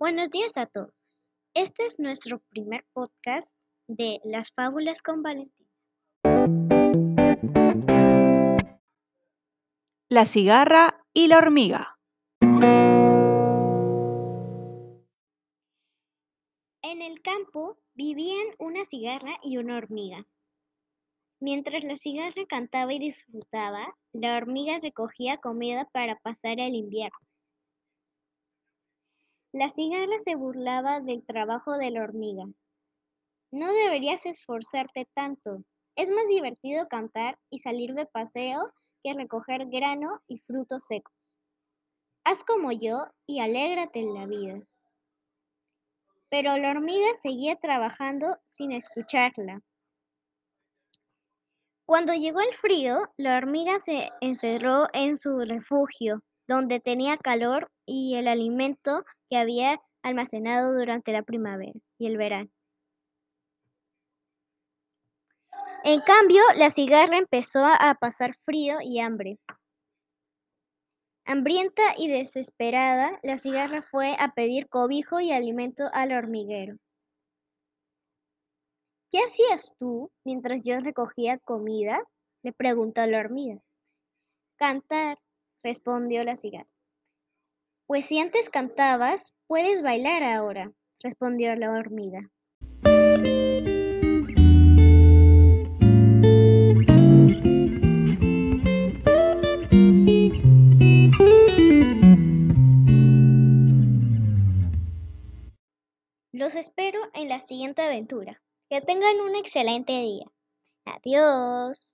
Buenos días a todos. Este es nuestro primer podcast de Las Fábulas con Valentina. La cigarra y la hormiga. En el campo vivían una cigarra y una hormiga. Mientras la cigarra cantaba y disfrutaba, la hormiga recogía comida para pasar el invierno. La cigarra se burlaba del trabajo de la hormiga. No deberías esforzarte tanto. Es más divertido cantar y salir de paseo que recoger grano y frutos secos. Haz como yo y alégrate en la vida. Pero la hormiga seguía trabajando sin escucharla. Cuando llegó el frío, la hormiga se encerró en su refugio, donde tenía calor y el alimento que había almacenado durante la primavera y el verano. En cambio, la cigarra empezó a pasar frío y hambre. Hambrienta y desesperada, la cigarra fue a pedir cobijo y alimento al hormiguero. ¿Qué hacías tú mientras yo recogía comida? le preguntó la hormiga. Cantar, respondió la cigarra. Pues si antes cantabas, puedes bailar ahora, respondió la hormiga. Los espero en la siguiente aventura. Que tengan un excelente día. Adiós.